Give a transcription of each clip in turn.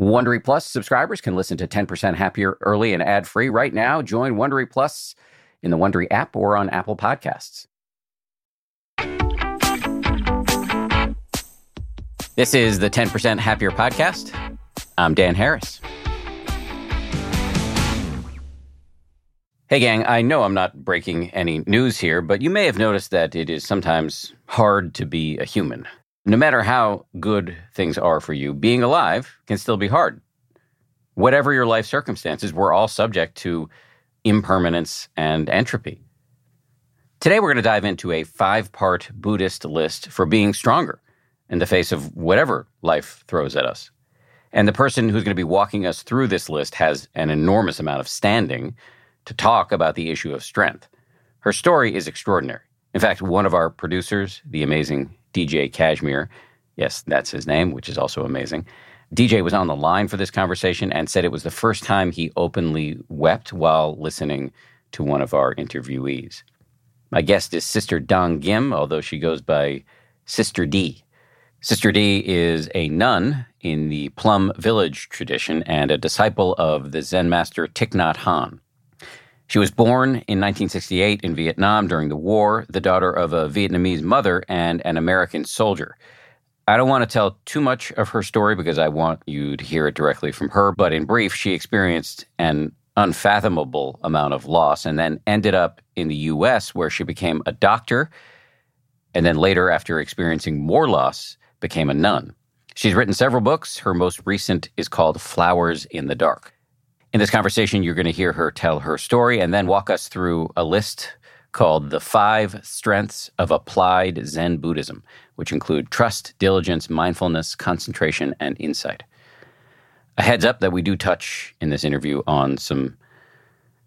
Wondery Plus subscribers can listen to 10% Happier early and ad free right now. Join Wondery Plus in the Wondery app or on Apple Podcasts. This is the 10% Happier podcast. I'm Dan Harris. Hey, gang, I know I'm not breaking any news here, but you may have noticed that it is sometimes hard to be a human. No matter how good things are for you, being alive can still be hard. Whatever your life circumstances, we're all subject to impermanence and entropy. Today, we're going to dive into a five part Buddhist list for being stronger in the face of whatever life throws at us. And the person who's going to be walking us through this list has an enormous amount of standing to talk about the issue of strength. Her story is extraordinary. In fact, one of our producers, the amazing DJ Cashmere, yes, that's his name, which is also amazing. DJ was on the line for this conversation and said it was the first time he openly wept while listening to one of our interviewees. My guest is Sister Dang Nghiem, although she goes by Sister D. Sister D is a nun in the Plum Village tradition and a disciple of the Zen master Thich Nhat Hanh. She was born in 1968 in Vietnam during the war, the daughter of a Vietnamese mother and an American soldier. I don't want to tell too much of her story because I want you to hear it directly from her, but in brief, she experienced an unfathomable amount of loss and then ended up in the US where she became a doctor and then later after experiencing more loss became a nun. She's written several books. Her most recent is called Flowers in the Dark. In this conversation, you're going to hear her tell her story and then walk us through a list called The Five Strengths of Applied Zen Buddhism, which include trust, diligence, mindfulness, concentration, and insight. A heads up that we do touch in this interview on some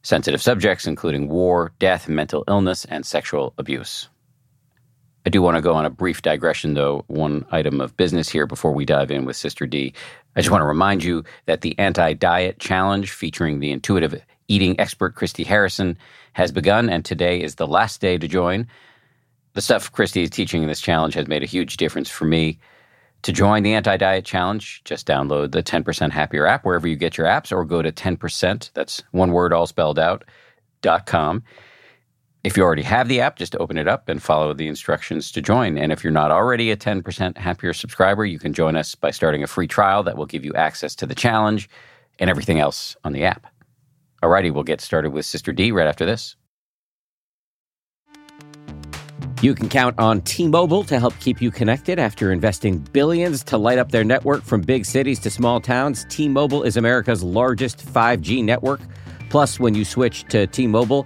sensitive subjects, including war, death, mental illness, and sexual abuse. I do want to go on a brief digression, though, one item of business here before we dive in with Sister D. I just want to remind you that the Anti Diet Challenge, featuring the intuitive eating expert Christy Harrison, has begun, and today is the last day to join. The stuff Christy is teaching in this challenge has made a huge difference for me. To join the Anti Diet Challenge, just download the 10% Happier app wherever you get your apps, or go to 10%, that's one word all spelled out, dot com if you already have the app, just open it up and follow the instructions to join. And if you're not already a 10% happier subscriber, you can join us by starting a free trial that will give you access to the challenge and everything else on the app. Alrighty, we'll get started with Sister D right after this. You can count on T Mobile to help keep you connected after investing billions to light up their network from big cities to small towns. T Mobile is America's largest 5G network. Plus, when you switch to T Mobile,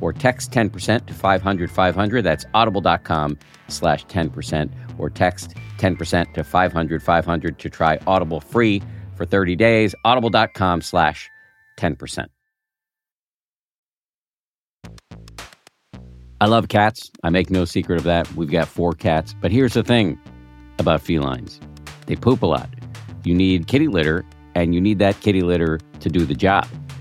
or text 10% to 500 500. That's audible.com slash 10% or text 10% to 500 500 to try Audible free for 30 days. Audible.com slash 10%. I love cats. I make no secret of that. We've got four cats. But here's the thing about felines they poop a lot. You need kitty litter, and you need that kitty litter to do the job.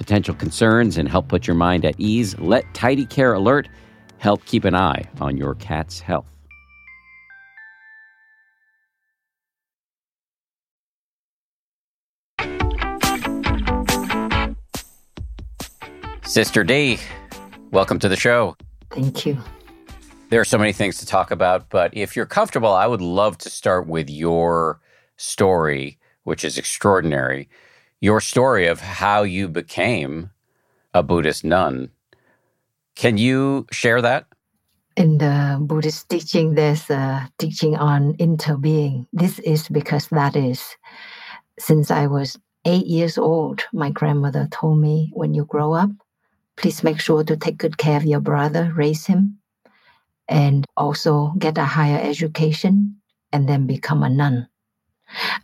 potential concerns and help put your mind at ease. Let Tidy Care Alert help keep an eye on your cat's health. Sister D, welcome to the show. Thank you. There are so many things to talk about, but if you're comfortable, I would love to start with your story, which is extraordinary. Your story of how you became a Buddhist nun. Can you share that? In the Buddhist teaching, there's a teaching on interbeing. This is because that is, since I was eight years old, my grandmother told me, when you grow up, please make sure to take good care of your brother, raise him, and also get a higher education and then become a nun.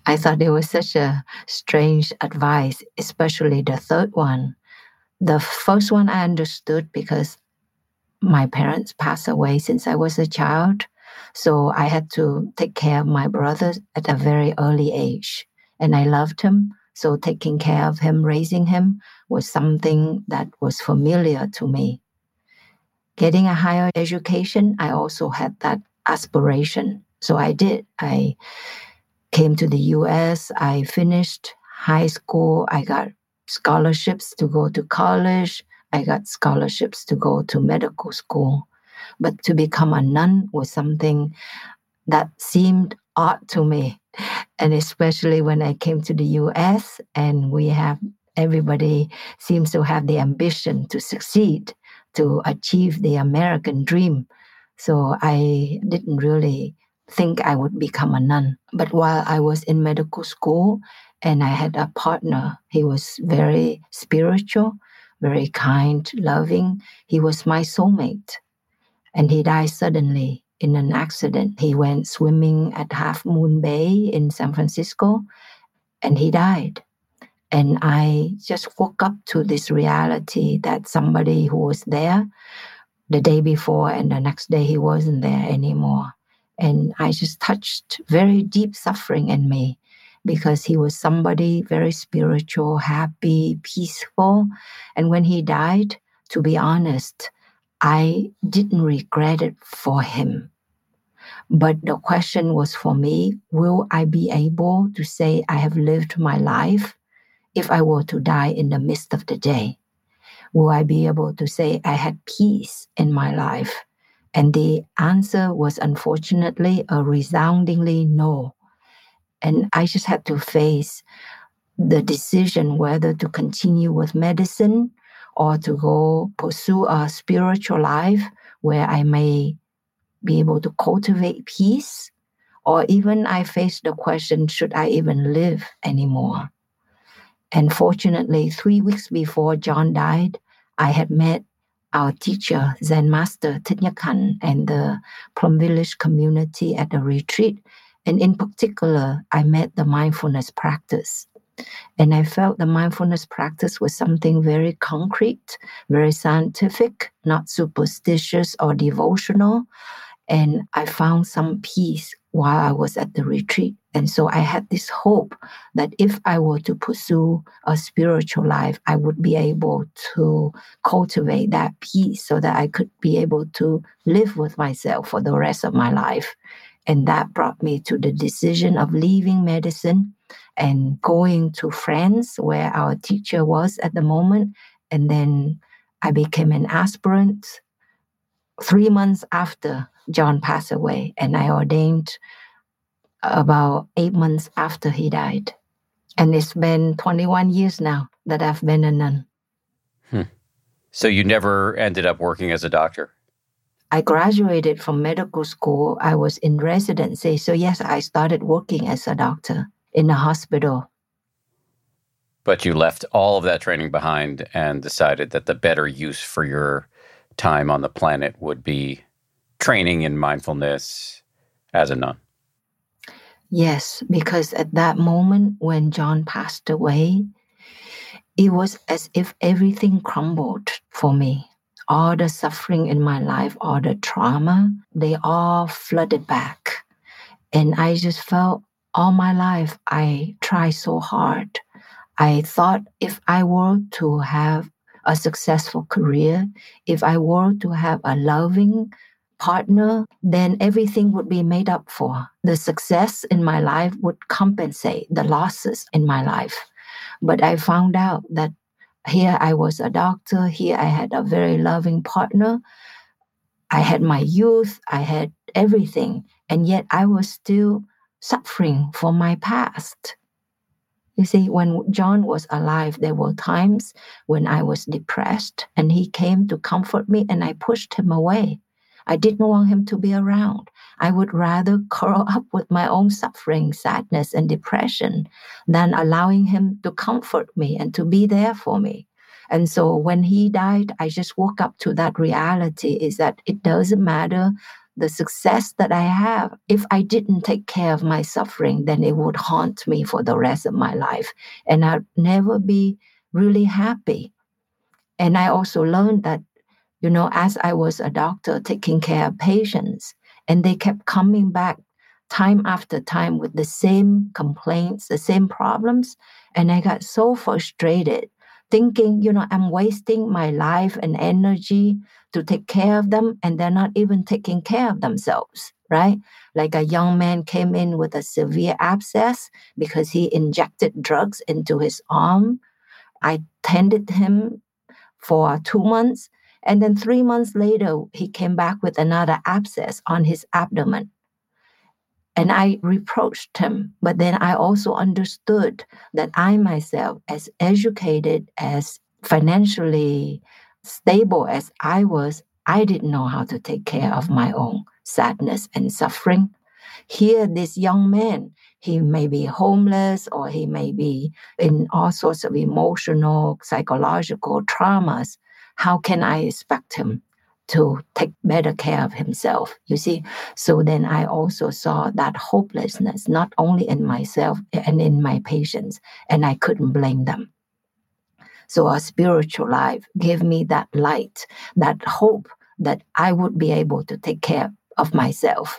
I thought it was such a strange advice, especially the third one. The first one I understood because my parents passed away since I was a child. So I had to take care of my brother at a very early age. And I loved him. So taking care of him, raising him was something that was familiar to me. Getting a higher education, I also had that aspiration. So I did. I came to the US, I finished high school, I got scholarships to go to college, I got scholarships to go to medical school. But to become a nun was something that seemed odd to me. And especially when I came to the US and we have everybody seems to have the ambition to succeed, to achieve the American dream. So I didn't really think I would become a nun. But while I was in medical school and I had a partner, he was very spiritual, very kind, loving. He was my soulmate. And he died suddenly in an accident. He went swimming at Half Moon Bay in San Francisco and he died. And I just woke up to this reality that somebody who was there the day before and the next day he wasn't there anymore. And I just touched very deep suffering in me because he was somebody very spiritual, happy, peaceful. And when he died, to be honest, I didn't regret it for him. But the question was for me will I be able to say I have lived my life if I were to die in the midst of the day? Will I be able to say I had peace in my life? And the answer was unfortunately a resoundingly no. And I just had to face the decision whether to continue with medicine or to go pursue a spiritual life where I may be able to cultivate peace. Or even I faced the question should I even live anymore? And fortunately, three weeks before John died, I had met our teacher, Zen Master Thich and the Plum Village community at a retreat. And in particular, I met the mindfulness practice. And I felt the mindfulness practice was something very concrete, very scientific, not superstitious or devotional. And I found some peace while I was at the retreat. And so I had this hope that if I were to pursue a spiritual life, I would be able to cultivate that peace so that I could be able to live with myself for the rest of my life. And that brought me to the decision of leaving medicine and going to France, where our teacher was at the moment. And then I became an aspirant three months after John passed away, and I ordained about eight months after he died. And it's been 21 years now that I've been a nun. Hmm. So you never ended up working as a doctor? I graduated from medical school. I was in residency. So, yes, I started working as a doctor in a hospital. But you left all of that training behind and decided that the better use for your time on the planet would be training in mindfulness as a nun. Yes, because at that moment when John passed away, it was as if everything crumbled for me. All the suffering in my life, all the trauma, they all flooded back. And I just felt all my life I tried so hard. I thought if I were to have a successful career, if I were to have a loving partner, then everything would be made up for. The success in my life would compensate the losses in my life. But I found out that here I was a doctor, here I had a very loving partner. I had my youth, I had everything, and yet I was still suffering from my past. You see, when John was alive, there were times when I was depressed and he came to comfort me and I pushed him away. I didn't want him to be around. I would rather curl up with my own suffering, sadness, and depression than allowing him to comfort me and to be there for me. And so when he died, I just woke up to that reality is that it doesn't matter the success that I have. If I didn't take care of my suffering, then it would haunt me for the rest of my life. And I'd never be really happy. And I also learned that you know, as I was a doctor taking care of patients, and they kept coming back time after time with the same complaints, the same problems. And I got so frustrated, thinking, you know, I'm wasting my life and energy to take care of them, and they're not even taking care of themselves, right? Like a young man came in with a severe abscess because he injected drugs into his arm. I tended him for two months and then three months later, he came back with another abscess on his abdomen. And I reproached him, but then I also understood that I myself, as educated, as financially stable as I was, I didn't know how to take care of my own sadness and suffering. Here, this young man, he may be homeless or he may be in all sorts of emotional, psychological traumas how can I expect him to take better care of himself? You see, so then I also saw that hopelessness, not only in myself eh, and in my patients, and I couldn't blame them. So a spiritual life gave me that light, that hope that I would be able to take care of myself.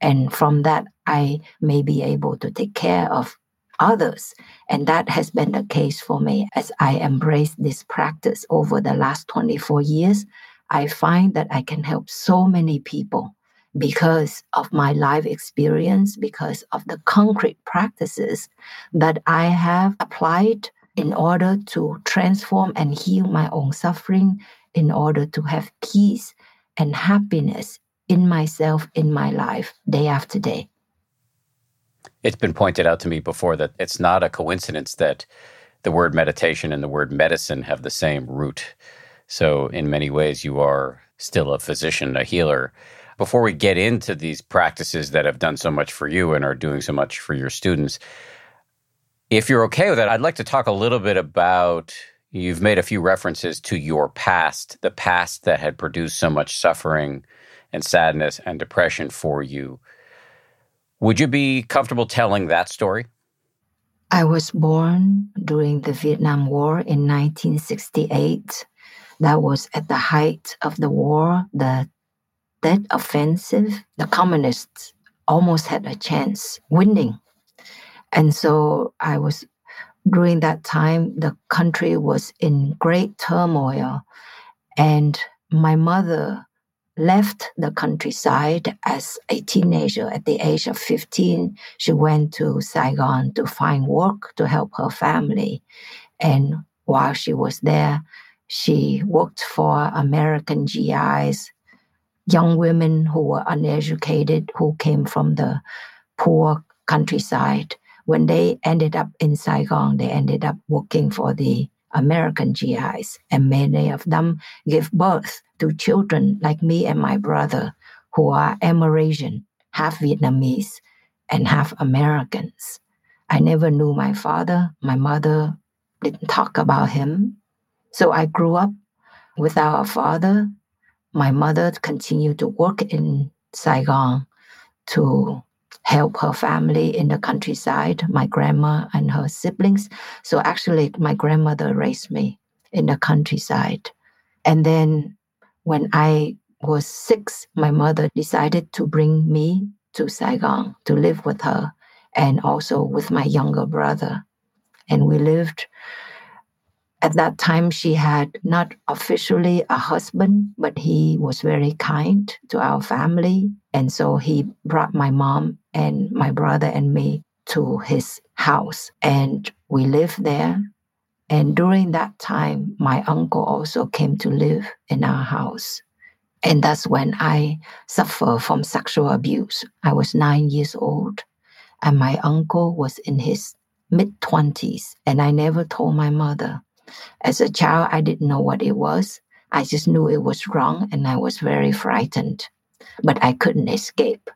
And from that, I may be able to take care of others. And that has been the case for me as I embrace this practice over the last 24 years. I find that I can help so many people because of my life experience, because of the concrete practices that I have applied in order to transform and heal my own suffering, in order to have peace and happiness in myself, in my life, day after day. It's been pointed out to me before that it's not a coincidence that the word meditation and the word medicine have the same root. So, in many ways, you are still a physician, a healer. Before we get into these practices that have done so much for you and are doing so much for your students, if you're okay with that, I'd like to talk a little bit about you've made a few references to your past, the past that had produced so much suffering and sadness and depression for you. Would you be comfortable telling that story? I was born during the Vietnam War in 1968. That was at the height of the war, the Tet Offensive. The communists almost had a chance winning. And so I was, during that time, the country was in great turmoil. And my mother left the countryside as a teenager at the age of 15. She went to Saigon to find work to help her family. And while she was there, she worked for American GIs, young women who were uneducated, who came from the poor countryside. When they ended up in Saigon, they ended up working for the American GIs, and many of them gave birth to children like me and my brother who are Amerasian, half Vietnamese, and half Americans. I never knew my father. My mother didn't talk about him. So I grew up without a father. My mother continued to work in Saigon to help her family in the countryside, my grandma and her siblings. So actually, my grandmother raised me in the countryside. And then when I was six, my mother decided to bring me to Saigon to live with her and also with my younger brother. And we lived at that time she had not officially a husband but he was very kind to our family. And so he brought my mom and my brother and me to his house. And we lived there. And during that time my uncle also came to live in our house. And that's when i suffered from sexual abuse. I was 9 years old and my uncle was in his mid 20s and i never told my mother as a child, I didn't know what it was. I just knew it was wrong and I was very frightened. But I couldn't escape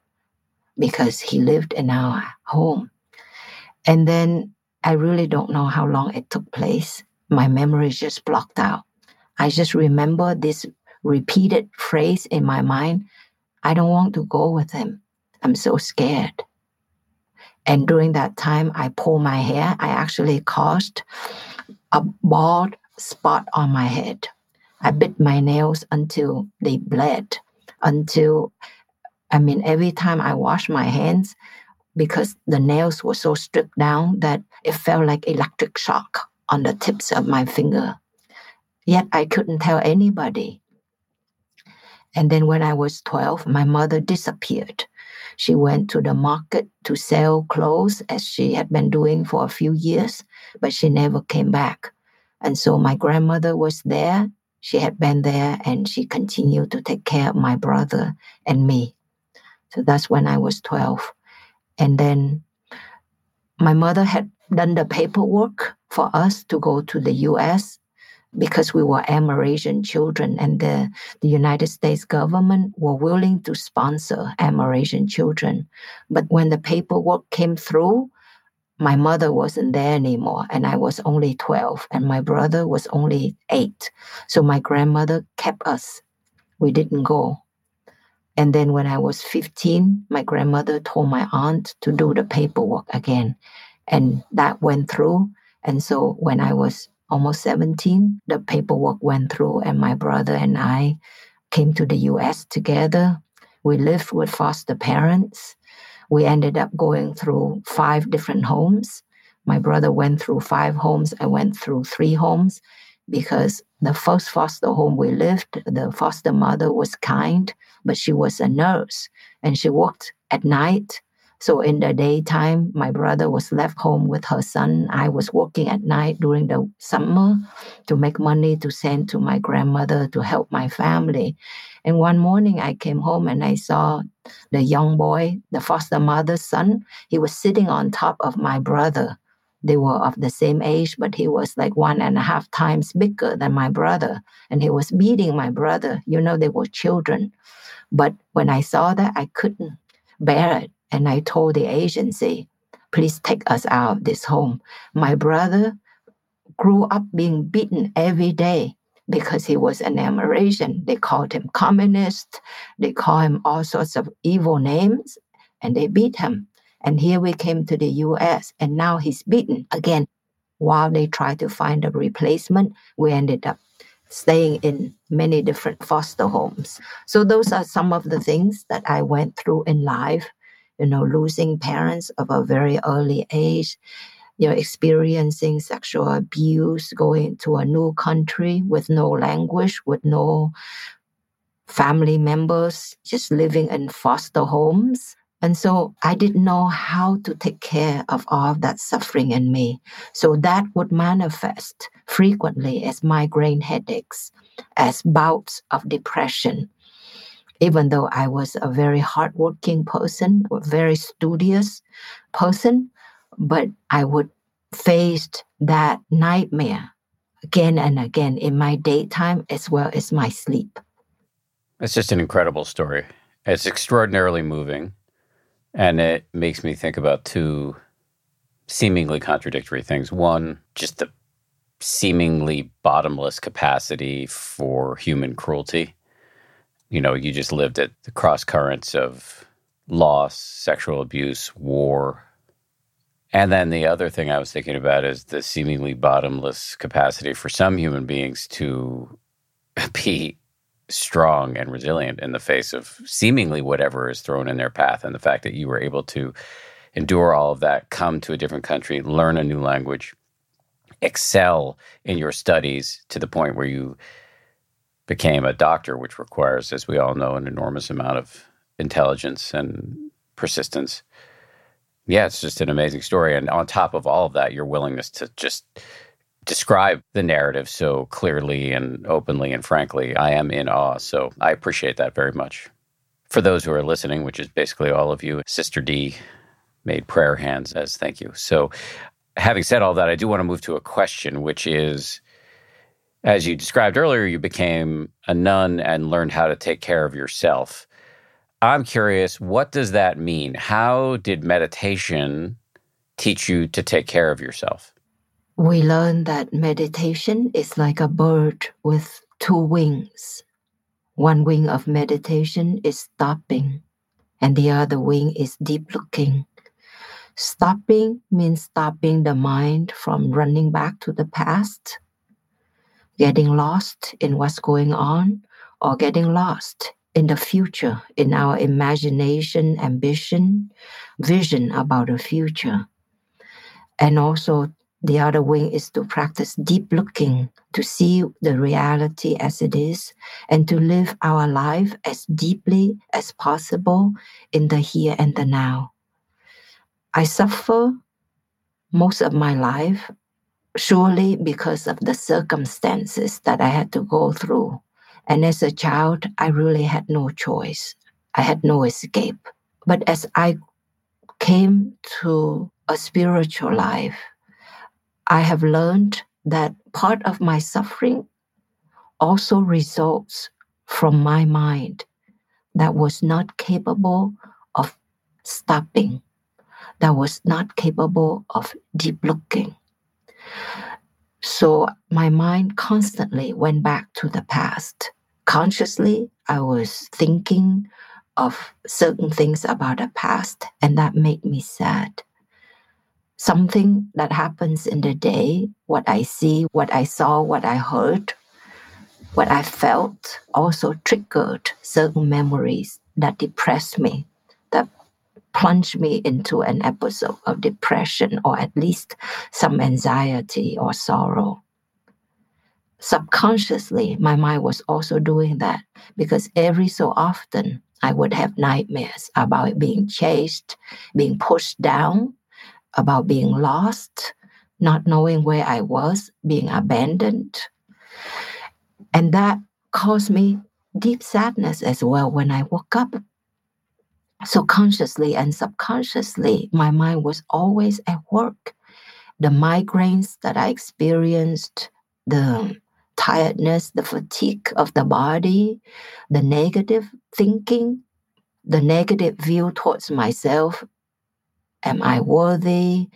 because he lived in our home. And then I really don't know how long it took place. My memory is just blocked out. I just remember this repeated phrase in my mind I don't want to go with him. I'm so scared. And during that time, I pulled my hair. I actually caused a bald spot on my head. I bit my nails until they bled, until, I mean, every time I wash my hands, because the nails were so stripped down that it felt like electric shock on the tips of my finger. Yet I couldn't tell anybody. And then when I was 12, my mother disappeared. She went to the market to sell clothes as she had been doing for a few years, but she never came back. And so my grandmother was there. She had been there and she continued to take care of my brother and me. So that's when I was 12. And then my mother had done the paperwork for us to go to the US because we were Amerasian children and the, the United States government were willing to sponsor Amerasian children. But when the paperwork came through, my mother wasn't there anymore and I was only 12 and my brother was only 8. So my grandmother kept us. We didn't go. And then when I was 15, my grandmother told my aunt to do the paperwork again. And that went through. And so when I was almost 17, the paperwork went through, and my brother and I came to the US together. We lived with foster parents. We ended up going through five different homes. My brother went through five homes. I went through three homes because the first foster home we lived, the foster mother was kind, but she was a nurse and she worked at night so in the daytime, my brother was left home with her son. I was working at night during the summer to make money to send to my grandmother to help my family. And one morning I came home and I saw the young boy, the foster mother's son. He was sitting on top of my brother. They were of the same age, but he was like one and a half times bigger than my brother. And he was beating my brother. You know, they were children. But when I saw that, I couldn't bear it. And I told the agency, please take us out of this home. My brother grew up being beaten every day because he was an Amerasian. They called him communist. They called him all sorts of evil names and they beat him. And here we came to the US and now he's beaten again. While they try to find a replacement, we ended up staying in many different foster homes. So those are some of the things that I went through in life you know, losing parents of a very early age, you know, experiencing sexual abuse, going to a new country with no language, with no family members, just living in foster homes. And so I didn't know how to take care of all of that suffering in me. So that would manifest frequently as migraine headaches, as bouts of depression, even though I was a very hardworking person, a very studious person, but I would face that nightmare again and again in my daytime as well as my sleep. It's just an incredible story. It's extraordinarily moving. And it makes me think about two seemingly contradictory things. One, just the seemingly bottomless capacity for human cruelty. You know, you just lived at the cross currents of loss, sexual abuse, war. And then the other thing I was thinking about is the seemingly bottomless capacity for some human beings to be strong and resilient in the face of seemingly whatever is thrown in their path. And the fact that you were able to endure all of that, come to a different country, learn a new language, excel in your studies to the point where you became a doctor, which requires, as we all know, an enormous amount of intelligence and persistence. Yeah, it's just an amazing story. And on top of all of that, your willingness to just describe the narrative so clearly and openly and frankly, I am in awe. So I appreciate that very much. For those who are listening, which is basically all of you, Sister D made prayer hands as thank you. So having said all that, I do want to move to a question, which is as you described earlier, you became a nun and learned how to take care of yourself. I'm curious, what does that mean? How did meditation teach you to take care of yourself? We learn that meditation is like a bird with two wings. One wing of meditation is stopping, and the other wing is deep looking. Stopping means stopping the mind from running back to the past, getting lost in what's going on, or getting lost in the future, in our imagination, ambition, vision about the future. And also, the other wing is to practice deep looking, to see the reality as it is, and to live our life as deeply as possible in the here and the now. I suffer most of my life surely because of the circumstances that I had to go through. And as a child, I really had no choice. I had no escape. But as I came to a spiritual life, I have learned that part of my suffering also results from my mind that was not capable of stopping that was not capable of deep looking. So my mind constantly went back to the past. Consciously, I was thinking of certain things about the past, and that made me sad. Something that happens in the day, what I see, what I saw, what I heard, what I felt, also triggered certain memories that depressed me, plunge me into an episode of depression or at least some anxiety or sorrow. Subconsciously, my mind was also doing that because every so often I would have nightmares about being chased, being pushed down, about being lost, not knowing where I was, being abandoned. And that caused me deep sadness as well when I woke up so consciously and subconsciously, my mind was always at work. The migraines that I experienced, the tiredness, the fatigue of the body, the negative thinking, the negative view towards myself. Am I worthy?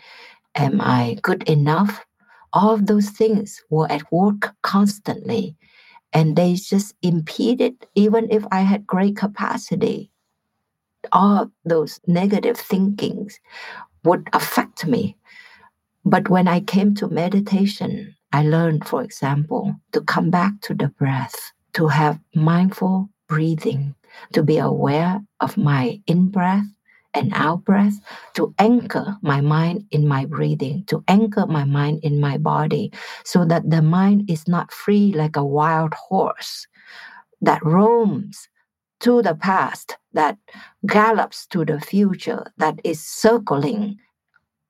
Am I good enough? All of those things were at work constantly. And they just impeded, even if I had great capacity, all those negative thinkings would affect me. But when I came to meditation, I learned, for example, to come back to the breath, to have mindful breathing, to be aware of my in breath and out breath, to anchor my mind in my breathing, to anchor my mind in my body, so that the mind is not free like a wild horse that roams to the past, that gallops to the future, that is circling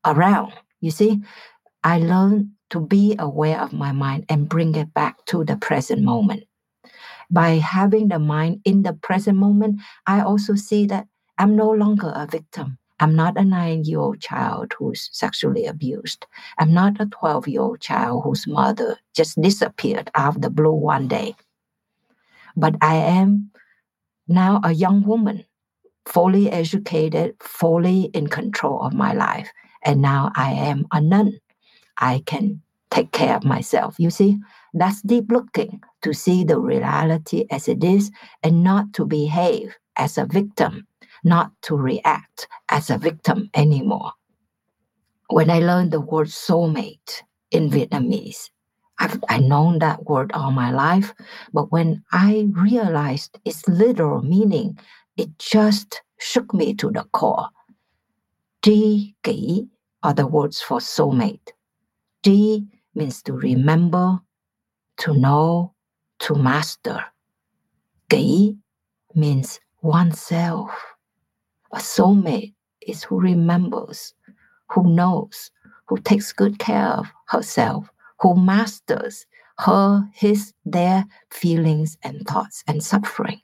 around. You see, I learned to be aware of my mind and bring it back to the present moment. By having the mind in the present moment, I also see that I'm no longer a victim. I'm not a nine year old child who's sexually abused. I'm not a 12 year old child whose mother just disappeared out of the blue one day. But I am now a young woman, fully educated, fully in control of my life. And now I am a nun. I can take care of myself. You see, that's deep looking to see the reality as it is and not to behave as a victim, not to react as a victim anymore. When I learned the word soulmate in Vietnamese, I've I known that word all my life, but when I realized its literal meaning, it just shook me to the core. Tri kỷ are the words for soulmate. Tri means to remember, to know, to master. Kỷ means oneself. A soulmate is who remembers, who knows, who takes good care of herself, who masters her, his, their feelings and thoughts and suffering.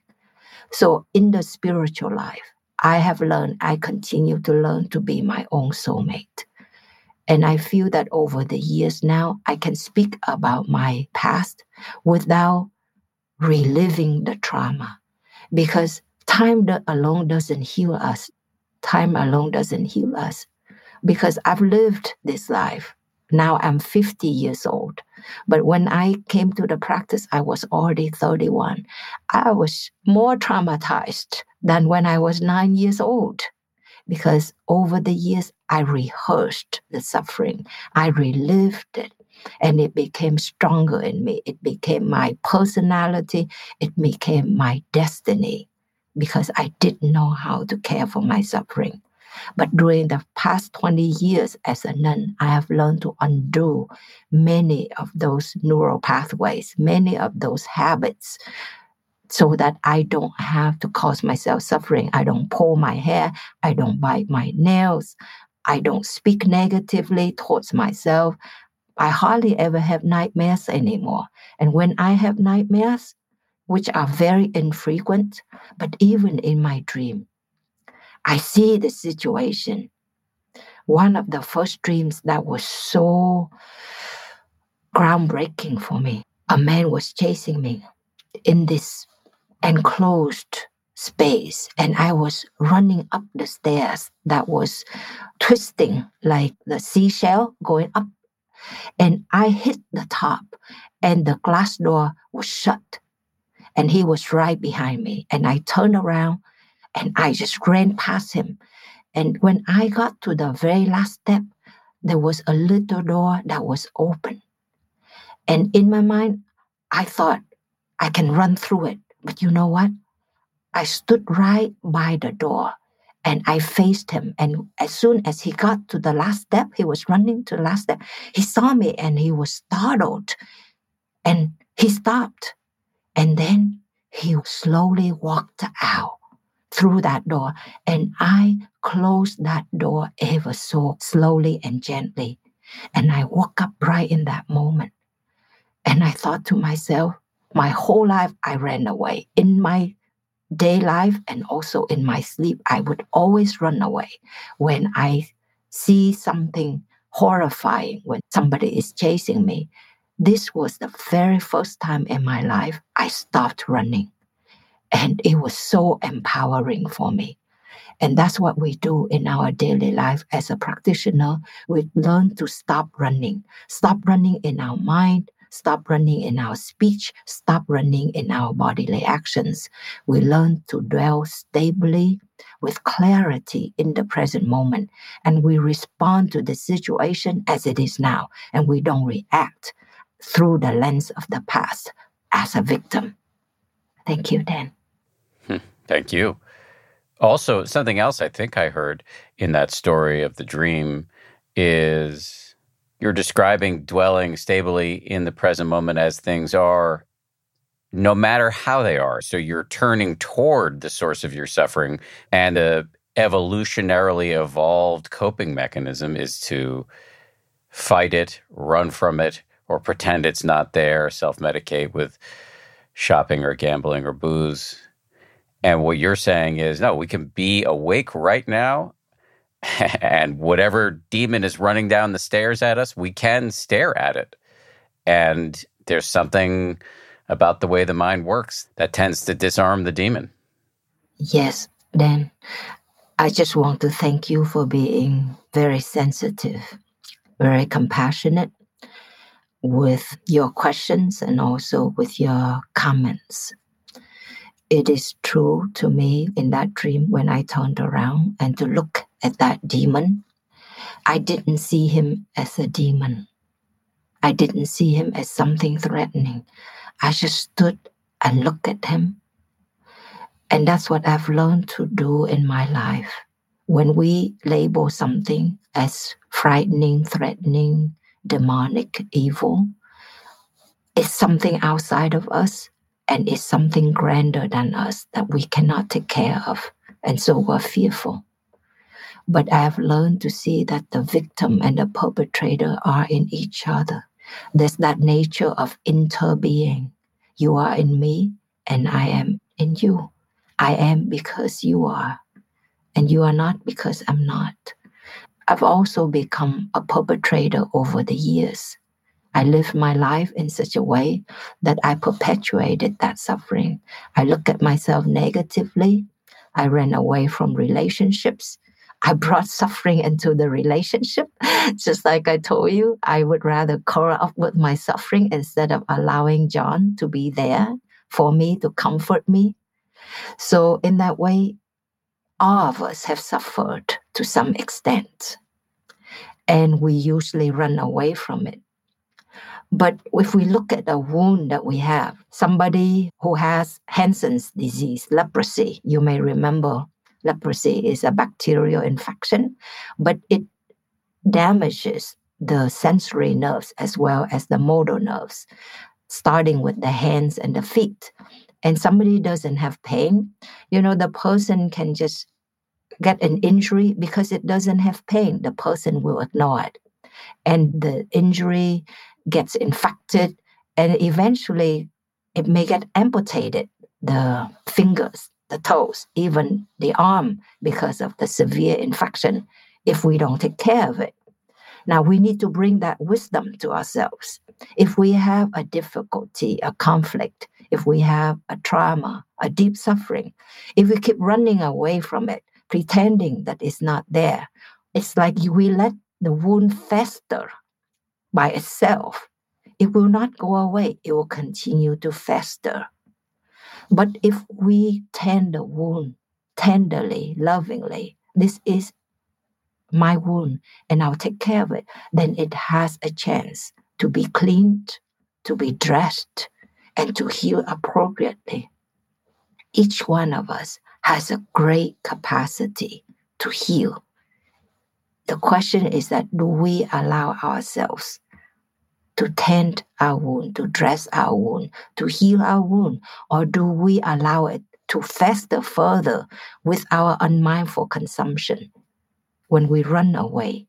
So in the spiritual life, I have learned, I continue to learn to be my own soulmate. And I feel that over the years now, I can speak about my past without reliving the trauma. Because time alone doesn't heal us. Time alone doesn't heal us. Because I've lived this life. Now I'm 50 years old. But when I came to the practice, I was already 31. I was more traumatized than when I was nine years old because over the years I rehearsed the suffering, I relived it, and it became stronger in me. It became my personality, it became my destiny because I didn't know how to care for my suffering. But during the past 20 years as a nun, I have learned to undo many of those neural pathways, many of those habits so that I don't have to cause myself suffering. I don't pull my hair. I don't bite my nails. I don't speak negatively towards myself. I hardly ever have nightmares anymore. And when I have nightmares, which are very infrequent, but even in my dream, I see the situation. One of the first dreams that was so groundbreaking for me. A man was chasing me in this enclosed space and I was running up the stairs that was twisting like the seashell going up. And I hit the top and the glass door was shut. And he was right behind me. And I turned around and I just ran past him. And when I got to the very last step, there was a little door that was open. And in my mind, I thought I can run through it. But you know what? I stood right by the door and I faced him. And as soon as he got to the last step, he was running to the last step. He saw me and he was startled and he stopped. And then he slowly walked out through that door. And I closed that door ever so slowly and gently. And I woke up right in that moment. And I thought to myself, my whole life, I ran away. In my day life and also in my sleep, I would always run away when I see something horrifying, when somebody is chasing me. This was the very first time in my life I stopped running. And it was so empowering for me. And that's what we do in our daily life as a practitioner. We learn to stop running, stop running in our mind, stop running in our speech, stop running in our bodily actions. We learn to dwell stably with clarity in the present moment, and we respond to the situation as it is now, and we don't react through the lens of the past as a victim. Thank you, Dan. Thank you. Also, something else I think I heard in that story of the dream is you're describing dwelling stably in the present moment as things are, no matter how they are. So you're turning toward the source of your suffering. And a evolutionarily evolved coping mechanism is to fight it, run from it, or pretend it's not there, self medicate with shopping or gambling or booze. And what you're saying is, no, we can be awake right now and whatever demon is running down the stairs at us, we can stare at it. And there's something about the way the mind works that tends to disarm the demon. Yes, Dan. I just want to thank you for being very sensitive, very compassionate. with your questions and also with your comments. It is true to me in that dream when I turned around and to look at that demon. I didn't see him as a demon. I didn't see him as something threatening. I just stood and looked at him. And that's what I've learned to do in my life. When we label something as frightening, threatening, demonic, evil, it's something outside of us and it's something grander than us that we cannot take care of. And so we're fearful. But I have learned to see that the victim and the perpetrator are in each other. There's that nature of interbeing. You are in me, and I am in you. I am because you are, and you are not because I'm not. I've also become a perpetrator over the years. I lived my life in such a way that I perpetuated that suffering. I look at myself negatively. I ran away from relationships. I brought suffering into the relationship. Just like I told you, I would rather curl up with my suffering instead of allowing John to be there for me to comfort me. So, in that way, all of us have suffered to some extent, and we usually run away from it. But if we look at the wound that we have, somebody who has Hansen's disease, leprosy, you may remember leprosy is a bacterial infection, but it damages the sensory nerves as well as the motor nerves, starting with the hands and the feet. And somebody doesn't have pain, you know, the person can just get an injury because it doesn't have pain. The person will ignore it. And the injury gets infected and eventually it may get amputated the fingers the toes, even the arm, because of the severe infection if we don't take care of it. Now, we need to bring that wisdom to ourselves. If we have a difficulty, a conflict, if we have a trauma, a deep suffering, if we keep running away from it, pretending that it's not there, it's like we let the wound fester by itself. It will not go away, it will continue to fester. But if we tend the wound tenderly, lovingly, this is my wound and I'll take care of it, then it has a chance to be cleaned, to be dressed, and to heal appropriately. Each one of us has a great capacity to heal. The question is that do we allow ourselves to tend our wound, to dress our wound, to heal our wound? Or do we allow it to fester further with our unmindful consumption? When we run away,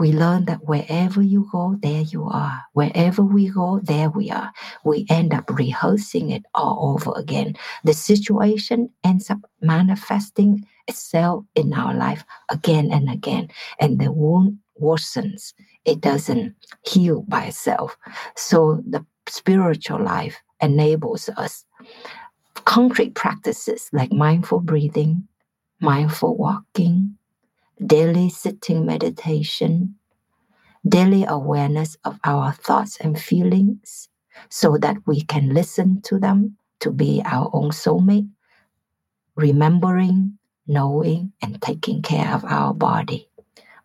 we learn that wherever you go, there you are. Wherever we go, there we are. We end up rehearsing it all over again. The situation ends up manifesting itself in our life again and again, and the wound worsens it doesn't heal by itself. So the spiritual life enables us concrete practices like mindful breathing, mindful walking, daily sitting meditation, daily awareness of our thoughts and feelings so that we can listen to them to be our own soulmate, remembering, knowing, and taking care of our body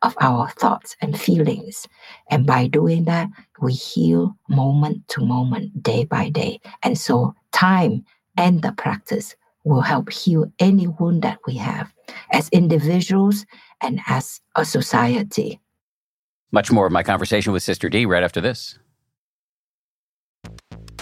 of our thoughts and feelings. And by doing that, we heal moment to moment, day by day. And so, time and the practice will help heal any wound that we have as individuals and as a society. Much more of my conversation with Sister D right after this.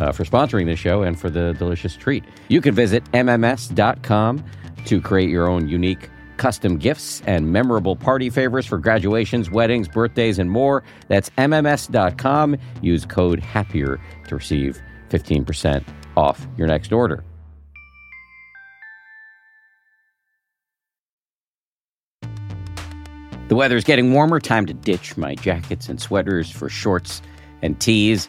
Uh, for sponsoring this show and for the delicious treat. You can visit MMS.com to create your own unique custom gifts and memorable party favors for graduations, weddings, birthdays, and more. That's MMS.com. Use code HAPPIER to receive 15% off your next order. The weather is getting warmer. Time to ditch my jackets and sweaters for shorts and tees.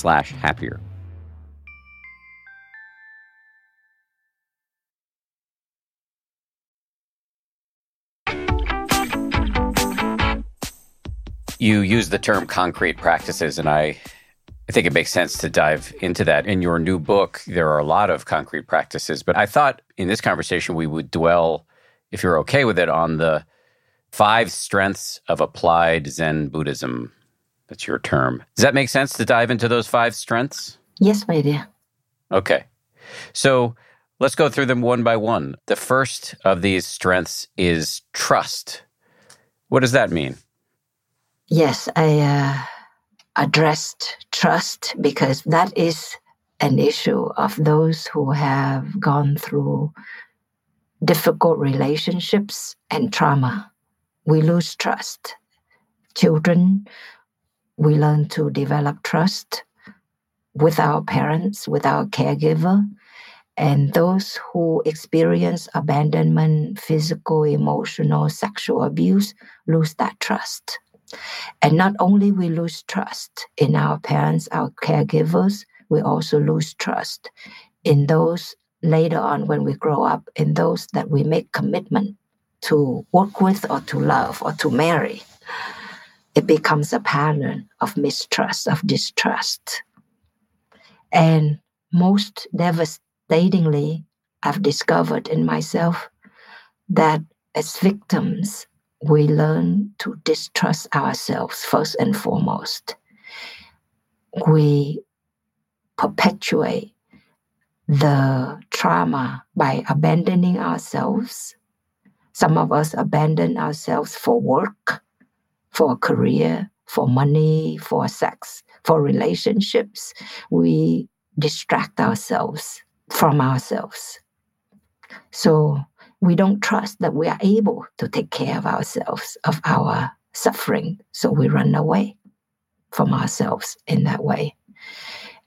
happier. You use the term concrete practices, and I I think it makes sense to dive into that. In your new book, there are a lot of concrete practices, but I thought in this conversation we would dwell, if you're okay with it, on the five strengths of applied Zen Buddhism. That's your term. Does that make sense to dive into those five strengths? Yes, my dear. Okay. So let's go through them one by one. The first of these strengths is trust. What does that mean? Yes, I. Uh addressed trust because that is an issue of those who have gone through difficult relationships and trauma. We lose trust. Children, we learn to develop trust with our parents, with our caregiver. And those who experience abandonment, physical, emotional, sexual abuse lose that trust. And not only we lose trust in our parents, our caregivers, we also lose trust in those later on when we grow up, in those that we make commitment to work with or to love or to marry. It becomes a pattern of mistrust, of distrust. And most devastatingly, I've discovered in myself that as victims, we learn to distrust ourselves first and foremost. We perpetuate the trauma by abandoning ourselves. Some of us abandon ourselves for work, for a career, for money, for sex, for relationships. We distract ourselves from ourselves. So we don't trust that we are able to take care of ourselves, of our suffering. So we run away from ourselves in that way.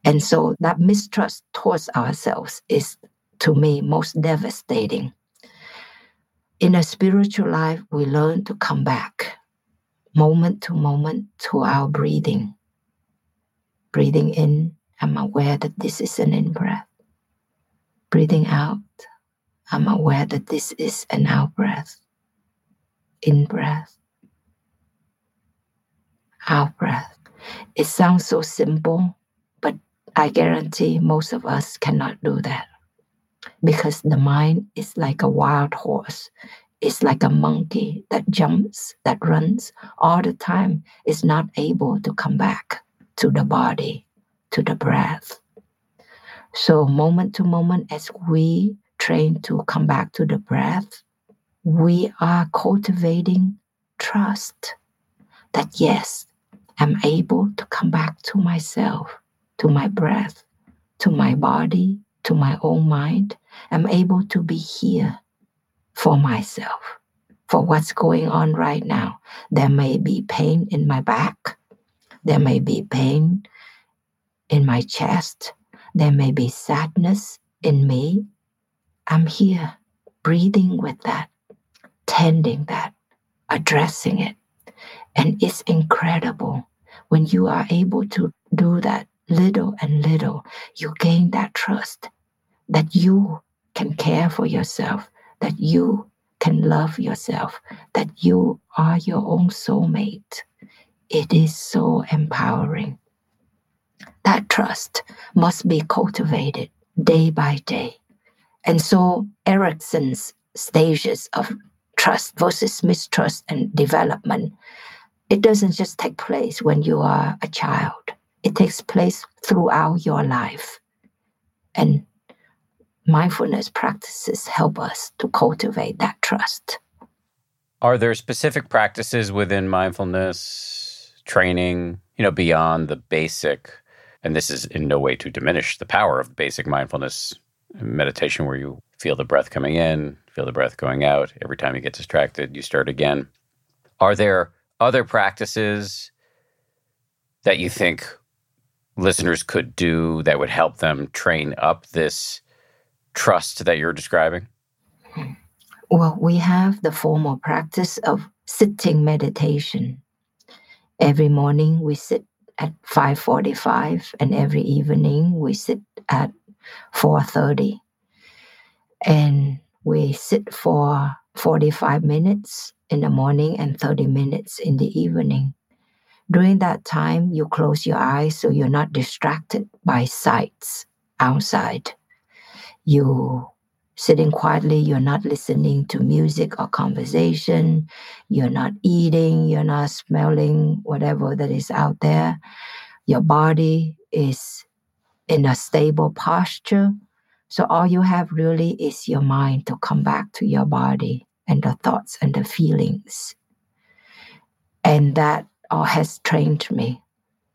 And so that mistrust towards ourselves is, to me, most devastating. In a spiritual life, we learn to come back moment to moment to our breathing. Breathing in, I'm aware that this is an in breath. Breathing out, I'm aware that this is an out breath, in breath, out breath. It sounds so simple, but I guarantee most of us cannot do that because the mind is like a wild horse. Is like a monkey that jumps, that runs all the time, is not able to come back to the body, to the breath. So, moment to moment, as we train to come back to the breath, we are cultivating trust that yes, I'm able to come back to myself, to my breath, to my body, to my own mind. I'm able to be here for myself, for what's going on right now. There may be pain in my back, there may be pain in my chest, there may be sadness in me. I'm here, breathing with that, tending that, addressing it. And it's incredible when you are able to do that little and little, you gain that trust that you can care for yourself, that you can love yourself, that you are your own soulmate. It is so empowering. That trust must be cultivated day by day. And so, Erikson's stages of trust versus mistrust and development, it doesn't just take place when you are a child, it takes place throughout your life. And mindfulness practices help us to cultivate that trust. Are there specific practices within mindfulness training, you know, beyond the basic? And this is in no way to diminish the power of basic mindfulness meditation where you feel the breath coming in, feel the breath going out. Every time you get distracted, you start again. Are there other practices that you think listeners could do that would help them train up this trust that you're describing? Well, we have the formal practice of sitting meditation. Every morning we sit at 5:45 and every evening we sit at 4:30. And we sit for 45 minutes in the morning and 30 minutes in the evening. During that time, you close your eyes so you're not distracted by sights outside you sitting quietly, you're not listening to music or conversation, you're not eating, you're not smelling whatever that is out there. Your body is in a stable posture. So all you have really is your mind to come back to your body and the thoughts and the feelings. And that all has trained me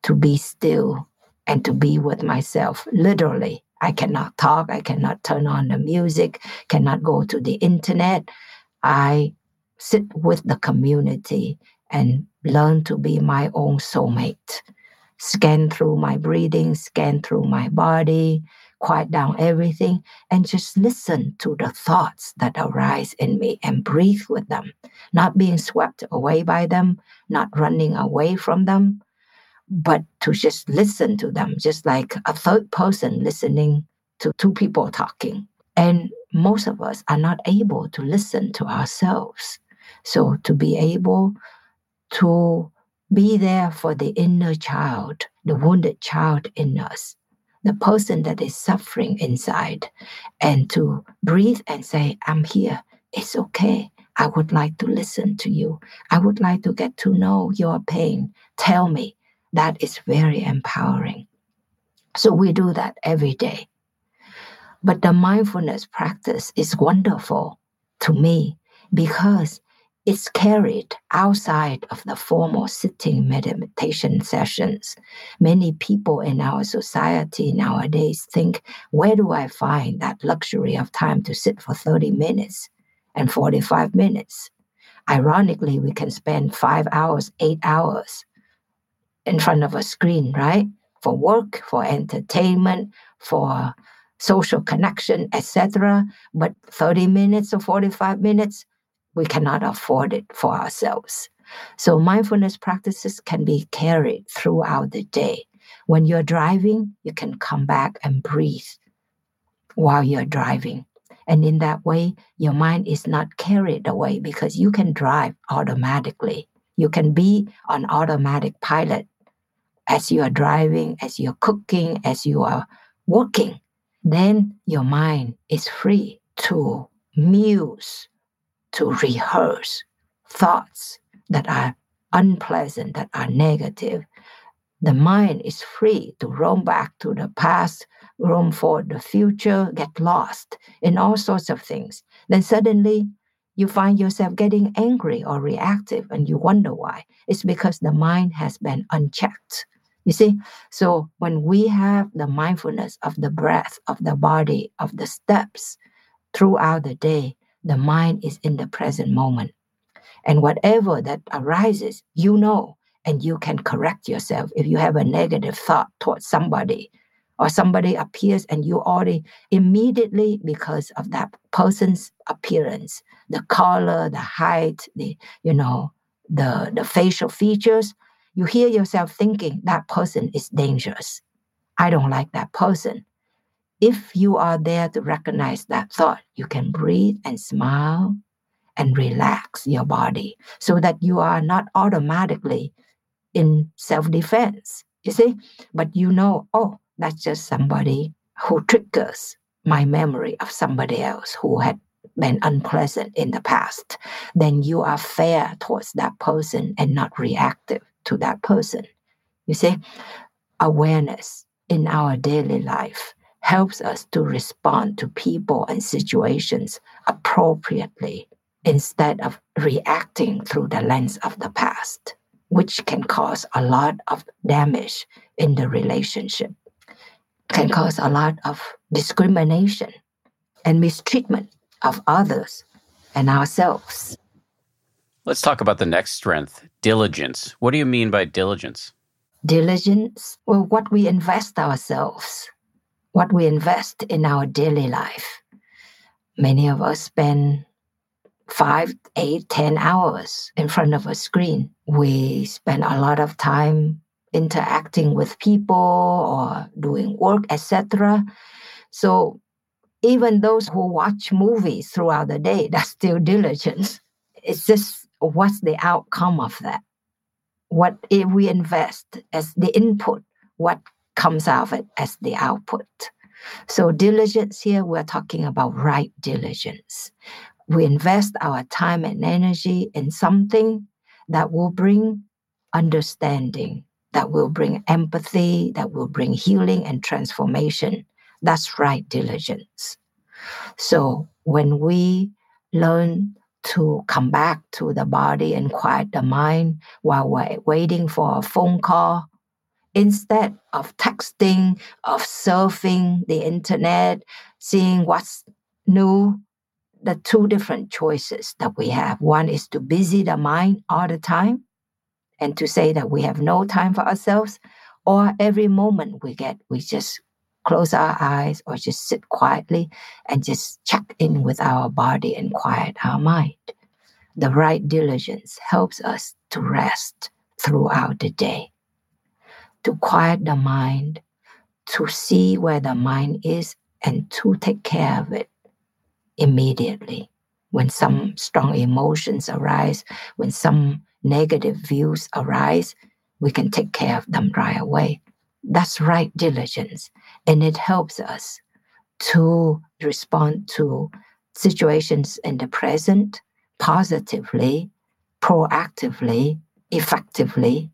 to be still and to be with myself, literally I cannot talk. I cannot turn on the music, cannot go to the internet. I sit with the community and learn to be my own soulmate. Scan through my breathing, scan through my body, quiet down everything, and just listen to the thoughts that arise in me and breathe with them, not being swept away by them, not running away from them, but to just listen to them, just like a third person listening to two people talking. And most of us are not able to listen to ourselves. So to be able to be there for the inner child, the wounded child in us, the person that is suffering inside, and to breathe and say, I'm here, it's okay. I would like to listen to you. I would like to get to know your pain. Tell me, that is very empowering. So we do that every day. But the mindfulness practice is wonderful to me because it's carried outside of the formal sitting meditation sessions. Many people in our society nowadays think, where do I find that luxury of time to sit for 30 minutes and 45 minutes? Ironically, we can spend five hours, eight hours in front of a screen, right? For work, for entertainment, for social connection, etc. But 30 minutes or 45 minutes, we cannot afford it for ourselves. So mindfulness practices can be carried throughout the day. When you're driving, you can come back and breathe while you're driving. And in that way, your mind is not carried away because you can drive automatically. You can be on automatic pilot as you are driving, as you're cooking, as you are working. Then your mind is free to muse to rehearse thoughts that are unpleasant, that are negative, the mind is free to roam back to the past, roam for the future, get lost in all sorts of things. Then suddenly you find yourself getting angry or reactive and you wonder why. It's because the mind has been unchecked. You see, so when we have the mindfulness of the breath, of the body, of the steps throughout the day, the mind is in the present moment. And whatever that arises, you know, and you can correct yourself. If you have a negative thought towards somebody, or somebody appears and you already immediately because of that person's appearance the color the height the you know the the facial features you hear yourself thinking that person is dangerous. I don't like that person. If you are there to recognize that thought you can breathe and smile and relax your body so that you are not automatically in self-defense you see? But you know oh that's just somebody who triggers my memory of somebody else who had been unpleasant in the past, then you are fair towards that person and not reactive to that person. You see, awareness in our daily life helps us to respond to people and situations appropriately instead of reacting through the lens of the past, which can cause a lot of damage in the relationship can cause a lot of discrimination and mistreatment of others and ourselves. Let's talk about the next strength diligence. What do you mean by diligence? Diligence, well, what we invest ourselves, what we invest in our daily life. Many of us spend five, eight, ten hours in front of a screen. We spend a lot of time interacting with people or doing work, etc. So even those who watch movies throughout the day, that's still diligence. It's just what's the outcome of that? What if we invest as the input, what comes out of it as the output? So diligence here, we're talking about right diligence. We invest our time and energy in something that will bring understanding, that will bring empathy, that will bring healing and transformation. That's right diligence. So when we learn to come back to the body and quiet the mind while we're waiting for a phone call, instead of texting, of surfing the internet, seeing what's new, the two different choices that we have. One is to busy the mind all the time and to say that we have no time for ourselves, or every moment we get, we just close our eyes or just sit quietly and just check in with our body and quiet our mind. The right diligence helps us to rest throughout the day, to quiet the mind, to see where the mind is, and to take care of it immediately. When some strong emotions arise, when some negative views arise, we can take care of them right away. That's right diligence. And it helps us to respond to situations in the present positively, proactively, effectively.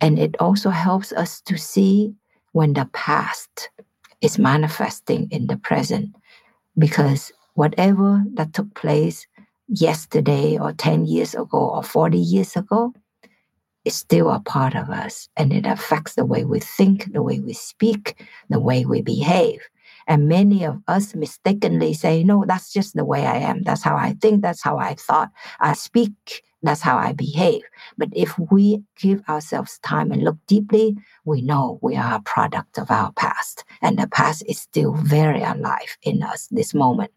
And it also helps us to see when the past is manifesting in the present. Because whatever that took place yesterday or 10 years ago or 40 years ago is still a part of us and it affects the way we think, the way we speak, the way we behave. And many of us mistakenly say, no, that's just the way I am. That's how I think. That's how I thought. I speak. That's how I behave. But if we give ourselves time and look deeply, we know we are a product of our past. And the past is still very alive in us this moment.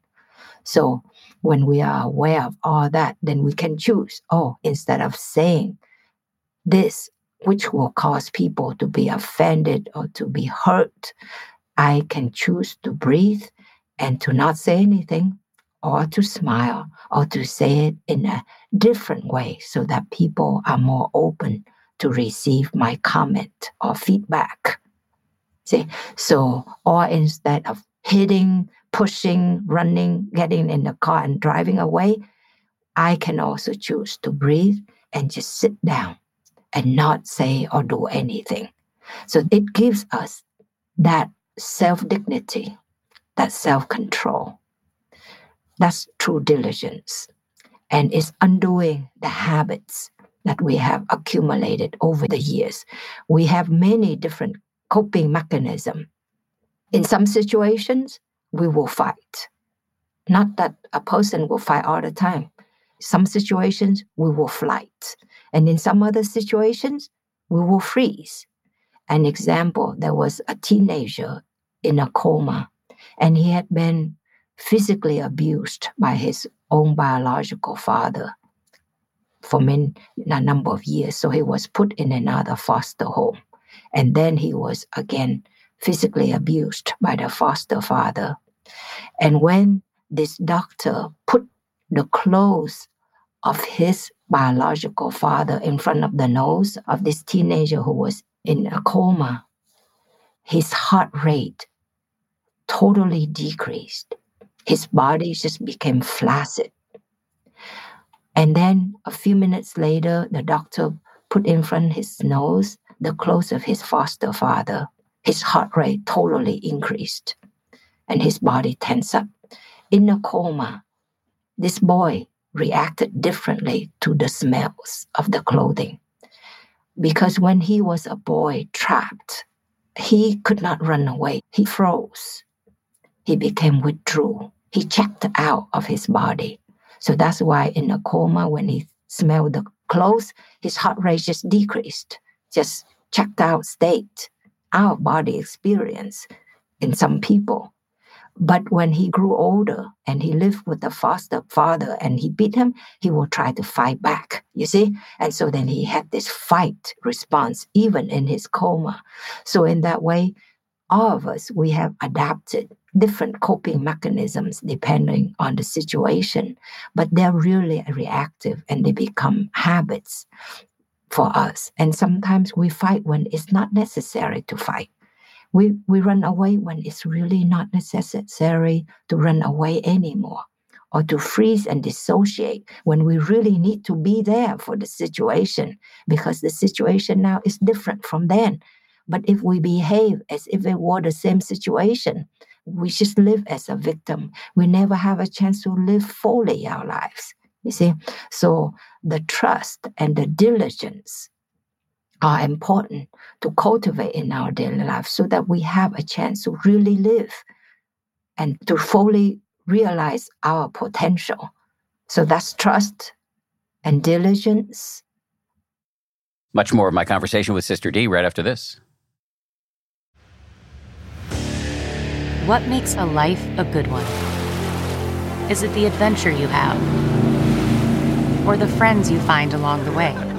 So when we are aware of all that, then we can choose, oh, instead of saying this, which will cause people to be offended or to be hurt, I can choose to breathe and to not say anything or to smile or to say it in a different way so that people are more open to receive my comment or feedback. See, so, or instead of hitting pushing, running, getting in the car and driving away, I can also choose to breathe and just sit down and not say or do anything. So it gives us that self dignity, that self control. That's true diligence. And it's undoing the habits that we have accumulated over the years. We have many different coping mechanisms. In some situations, we will fight. Not that a person will fight all the time. Some situations, we will flight. And in some other situations, we will freeze. An example, there was a teenager in a coma, and he had been physically abused by his own biological father for many, a number of years. So he was put in another foster home. And then he was again physically abused by the foster father. And when this doctor put the clothes of his biological father in front of the nose of this teenager who was in a coma, his heart rate totally decreased. His body just became flaccid. And then a few minutes later, the doctor put in front of his nose the clothes of his foster father. His heart rate totally increased and his body tensed up. In a coma, this boy reacted differently to the smells of the clothing. Because when he was a boy trapped, he could not run away. He froze. He became withdrew. He checked out of his body. So that's why in a coma, when he smelled the clothes, his heart rate just decreased, just checked out state, out body experience in some people. But when he grew older and he lived with the foster father and he beat him, he will try to fight back, you see? And so then he had this fight response, even in his coma. So, in that way, all of us, we have adapted different coping mechanisms depending on the situation, but they're really reactive and they become habits for us. And sometimes we fight when it's not necessary to fight. We, we run away when it's really not necessary to run away anymore, or to freeze and dissociate when we really need to be there for the situation because the situation now is different from then. But if we behave as if it were the same situation, we just live as a victim. We never have a chance to live fully our lives. You see? So the trust and the diligence are important to cultivate in our daily life so that we have a chance to really live and to fully realize our potential. So that's trust and diligence. Much more of my conversation with Sister D right after this. What makes a life a good one? Is it the adventure you have? Or the friends you find along the way?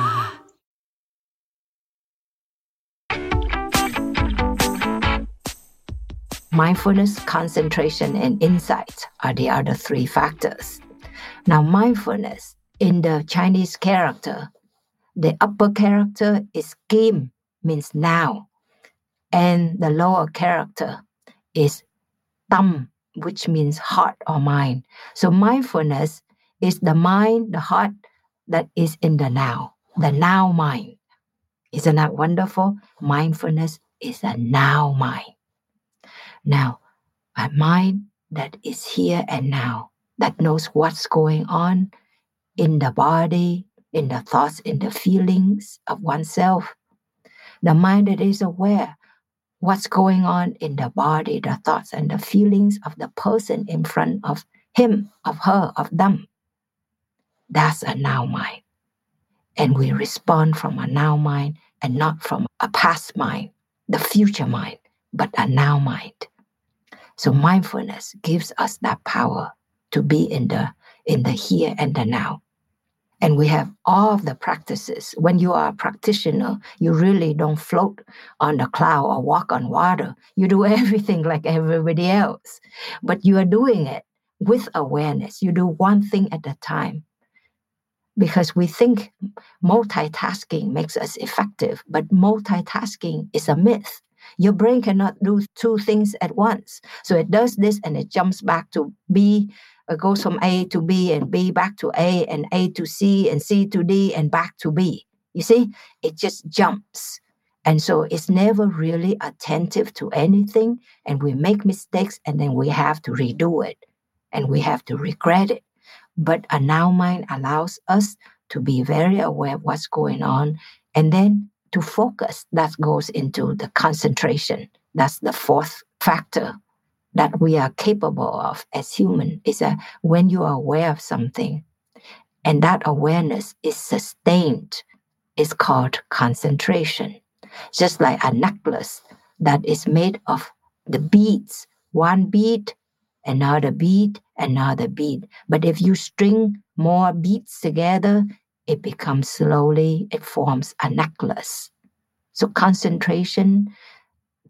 Mindfulness, concentration, and insight are the other three factors. Now, mindfulness in the Chinese character, the upper character is kim, means now, and the lower character is tam, which means heart or mind. So, mindfulness is the mind, the heart that is in the now, the now mind. Isn't that wonderful? Mindfulness is a now mind. Now, a mind that is here and now, that knows what's going on in the body, in the thoughts, in the feelings of oneself. The mind that is aware what's going on in the body, the thoughts and the feelings of the person in front of him, of her, of them. That's a now mind. And we respond from a now mind and not from a past mind, the future mind, but a now mind. So mindfulness gives us that power to be in the in the here and the now. And we have all of the practices. When you are a practitioner, you really don't float on the cloud or walk on water. You do everything like everybody else. But you are doing it with awareness. You do one thing at a time. Because we think multitasking makes us effective, but multitasking is a myth. Your brain cannot do two things at once. So it does this and it jumps back to B it goes from A to B and B back to A and A to C and C to D and back to B. You see, it just jumps. And so it's never really attentive to anything. And we make mistakes and then we have to redo it and we have to regret it. But a now mind allows us to be very aware of what's going on and then to focus. That goes into the concentration. That's the fourth factor that we are capable of as human is that when you are aware of something and that awareness is sustained, is called concentration. Just like a necklace that is made of the beads, one bead, another bead, another bead. But if you string more beads together, it becomes slowly, it forms a necklace. So concentration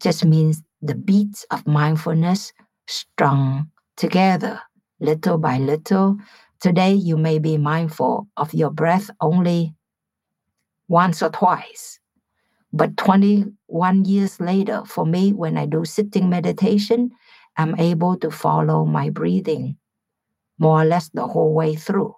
just means the beats of mindfulness strung together little by little. Today, you may be mindful of your breath only once or twice. But 21 years later, for me, when I do sitting meditation, I'm able to follow my breathing more or less the whole way through.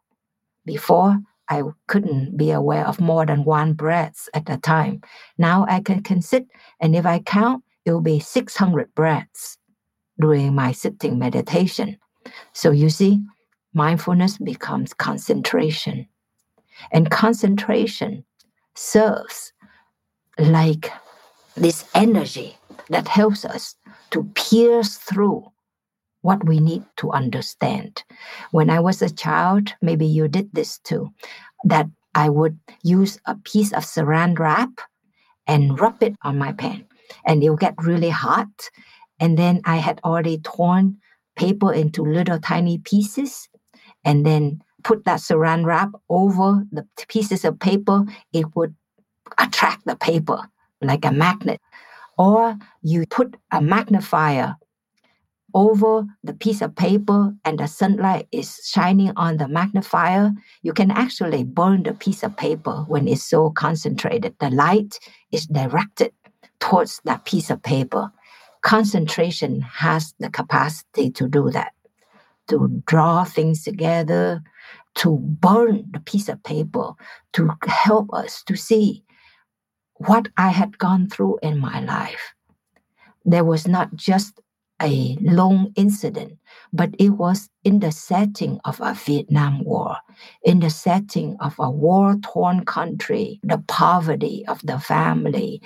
Before, I couldn't be aware of more than one breath at a time. Now I can, can sit, and if I count, it will be 600 breaths during my sitting meditation. So you see, mindfulness becomes concentration. And concentration serves like this energy that helps us to pierce through what we need to understand. When I was a child, maybe you did this too, that I would use a piece of saran wrap and rub it on my pen and it'll get really hot. And then I had already torn paper into little tiny pieces and then put that saran wrap over the pieces of paper. It would attract the paper like a magnet. Or you put a magnifier over the piece of paper and the sunlight is shining on the magnifier, you can actually burn the piece of paper when it's so concentrated. The light is directed towards that piece of paper. Concentration has the capacity to do that, to draw things together, to burn the piece of paper, to help us to see what I had gone through in my life. There was not just a long incident, but it was in the setting of a Vietnam War, in the setting of a war torn country, the poverty of the family,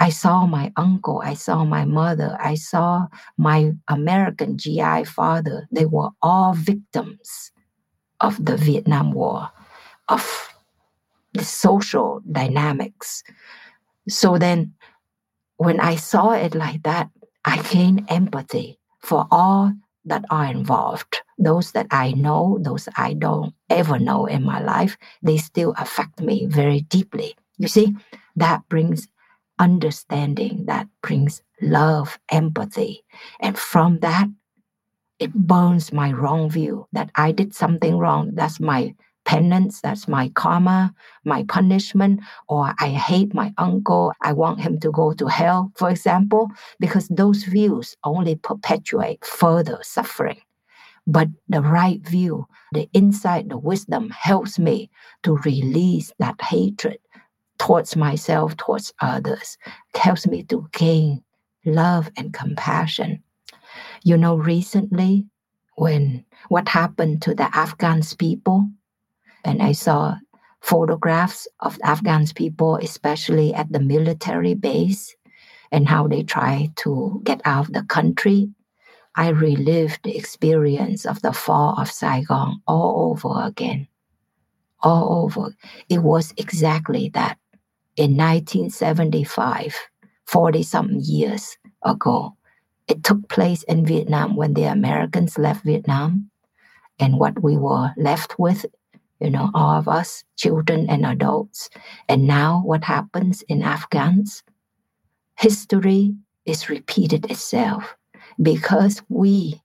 I saw my uncle, I saw my mother, I saw my American GI father. They were all victims of the Vietnam War, of the social dynamics. So then, when I saw it like that, I gain empathy for all that are involved. Those that I know, those I don't ever know in my life, they still affect me very deeply. You see, that brings understanding that brings love, empathy. And from that, it burns my wrong view that I did something wrong. That's my penance, that's my karma, my punishment, or I hate my uncle, I want him to go to hell, for example, because those views only perpetuate further suffering. But the right view, the insight, the wisdom helps me to release that hatred towards myself, towards others, helps me to gain love and compassion. You know, recently, when what happened to the Afghans people, and I saw photographs of Afghan people, especially at the military base, and how they try to get out of the country. I relived the experience of the fall of Saigon all over again. All over. It was exactly that. In 1975, 40 something years ago, it took place in Vietnam when the Americans left Vietnam. And what we were left with you know, all of us, children and adults. And now what happens in Afghans? History is repeated itself because we,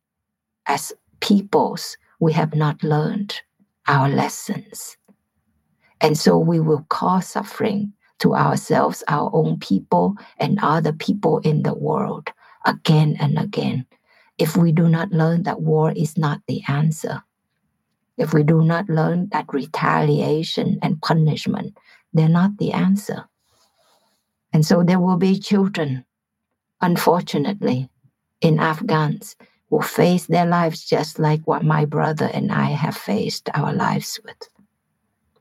as peoples, we have not learned our lessons. And so we will cause suffering to ourselves, our own people, and other people in the world again and again if we do not learn that war is not the answer if we do not learn that retaliation and punishment, they're not the answer. And so there will be children, unfortunately, in Afghans who face their lives just like what my brother and I have faced our lives with.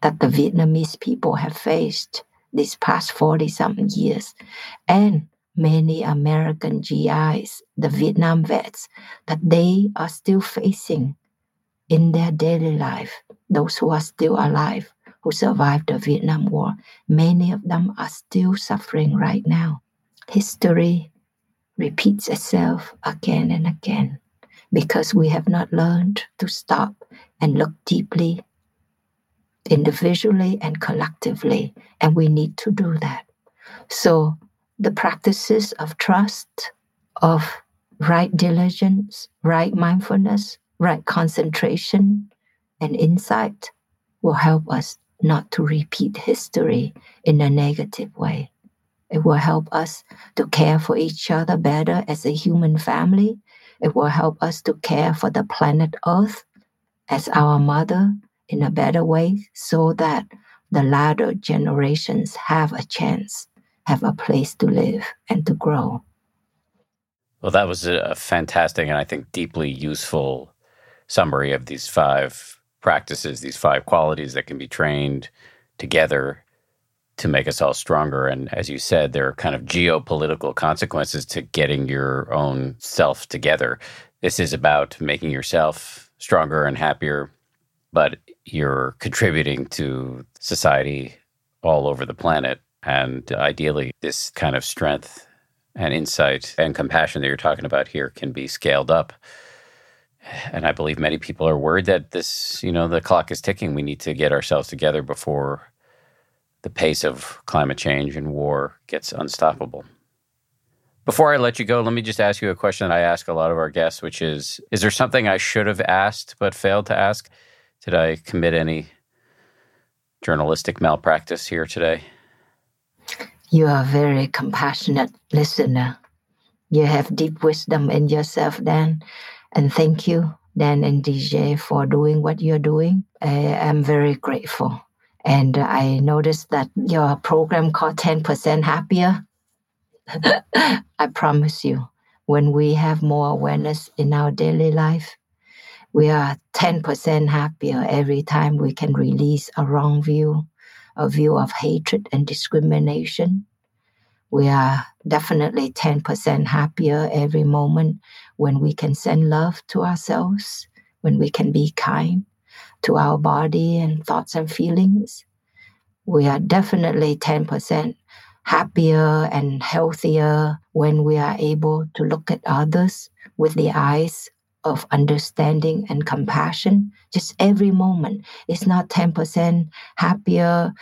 That the Vietnamese people have faced these past 40 something years. And many American GIs, the Vietnam vets, that they are still facing in their daily life, those who are still alive, who survived the Vietnam War, many of them are still suffering right now. History repeats itself again and again because we have not learned to stop and look deeply, individually and collectively, and we need to do that. So, the practices of trust, of right diligence, right mindfulness, right concentration and insight will help us not to repeat history in a negative way. It will help us to care for each other better as a human family. It will help us to care for the planet Earth as our mother in a better way so that the latter generations have a chance, have a place to live and to grow. Well, that was a fantastic and I think deeply useful summary of these five practices, these five qualities that can be trained together to make us all stronger. And as you said, there are kind of geopolitical consequences to getting your own self together. This is about making yourself stronger and happier, but you're contributing to society all over the planet. And ideally, this kind of strength and insight and compassion that you're talking about here can be scaled up and I believe many people are worried that this, you know, the clock is ticking. We need to get ourselves together before the pace of climate change and war gets unstoppable. Before I let you go, let me just ask you a question that I ask a lot of our guests, which is Is there something I should have asked but failed to ask? Did I commit any journalistic malpractice here today? You are a very compassionate listener. You have deep wisdom in yourself, Dan. And thank you, Dan and DJ, for doing what you're doing. I am very grateful. And I noticed that your program called 10% Happier. I promise you, when we have more awareness in our daily life, we are 10% happier every time we can release a wrong view, a view of hatred and discrimination. We are definitely 10% happier every moment when we can send love to ourselves, when we can be kind to our body and thoughts and feelings. We are definitely 10% happier and healthier when we are able to look at others with the eyes of understanding and compassion just every moment. It's not 10% happier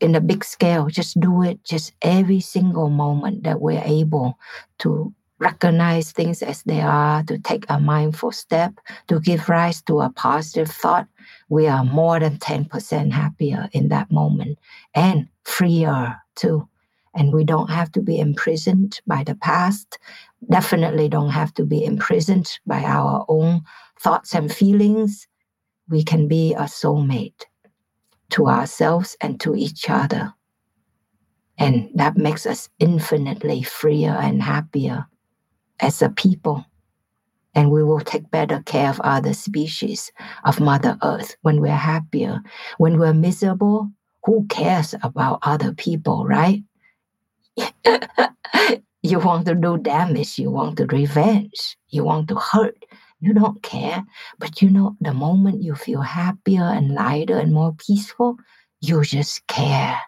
in a big scale. Just do it just every single moment that we're able to recognize things as they are, to take a mindful step, to give rise to a positive thought, we are more than 10% happier in that moment and freer too. And we don't have to be imprisoned by the past, definitely don't have to be imprisoned by our own thoughts and feelings. We can be a soulmate to ourselves and to each other. And that makes us infinitely freer and happier as a people. and we will take better care of other species of Mother Earth when we're happier. When we're miserable, who cares about other people, right? you want to do damage, you want to revenge, you want to hurt, you don't care. But you know, the moment you feel happier and lighter and more peaceful, you just care.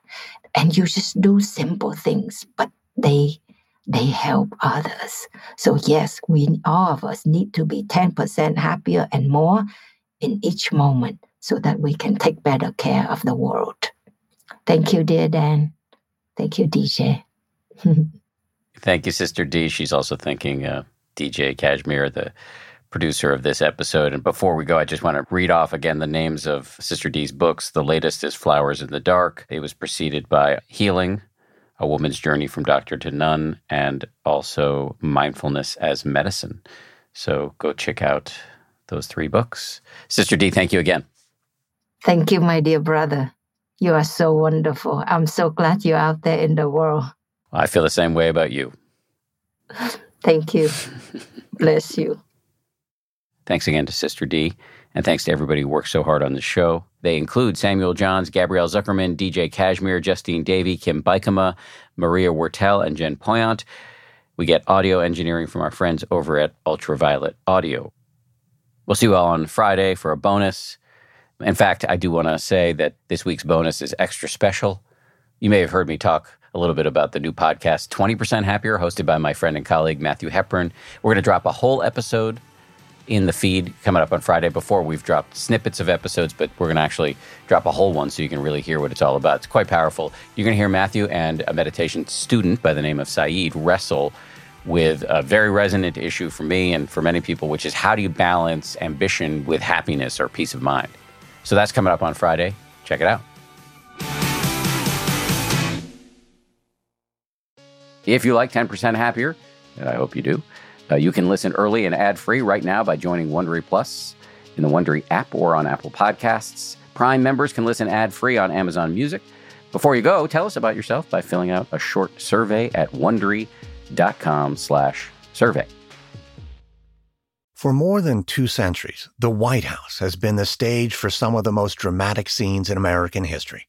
And you just do simple things, but they they help others. So yes, we all of us need to be 10% happier and more in each moment so that we can take better care of the world. Thank you, dear Dan. Thank you, DJ. Thank you, Sister D. She's also thanking uh, DJ Cashmere, the producer of this episode. And before we go, I just want to read off again the names of Sister D's books. The latest is Flowers in the Dark. It was preceded by Healing, A Woman's Journey from Doctor to Nun, and also Mindfulness as Medicine. So go check out those three books. Sister D, thank you again. Thank you, my dear brother. You are so wonderful. I'm so glad you're out there in the world. I feel the same way about you. Thank you. Bless you. Thanks again to Sister D, and thanks to everybody who worked so hard on the show. They include Samuel Johns, Gabrielle Zuckerman, DJ Cashmere, Justine Davey, Kim Bikama, Maria Wertel, and Jen Poyant. We get audio engineering from our friends over at Ultraviolet Audio. We'll see you all on Friday for a bonus. In fact, I do want to say that this week's bonus is extra special. You may have heard me talk a little bit about the new podcast, 20% Happier, hosted by my friend and colleague Matthew Hepburn. We're going to drop a whole episode in the feed coming up on Friday before we've dropped snippets of episodes, but we're going to actually drop a whole one so you can really hear what it's all about. It's quite powerful. You're going to hear Matthew and a meditation student by the name of Saeed wrestle with a very resonant issue for me and for many people, which is how do you balance ambition with happiness or peace of mind? So that's coming up on Friday. Check it out. If you like 10% Happier, and I hope you do, uh, you can listen early and ad free right now by joining Wondery Plus in the Wondery app or on Apple Podcasts. Prime members can listen ad free on Amazon Music. Before you go, tell us about yourself by filling out a short survey at wondery.com/survey. For more than two centuries, the White House has been the stage for some of the most dramatic scenes in American history.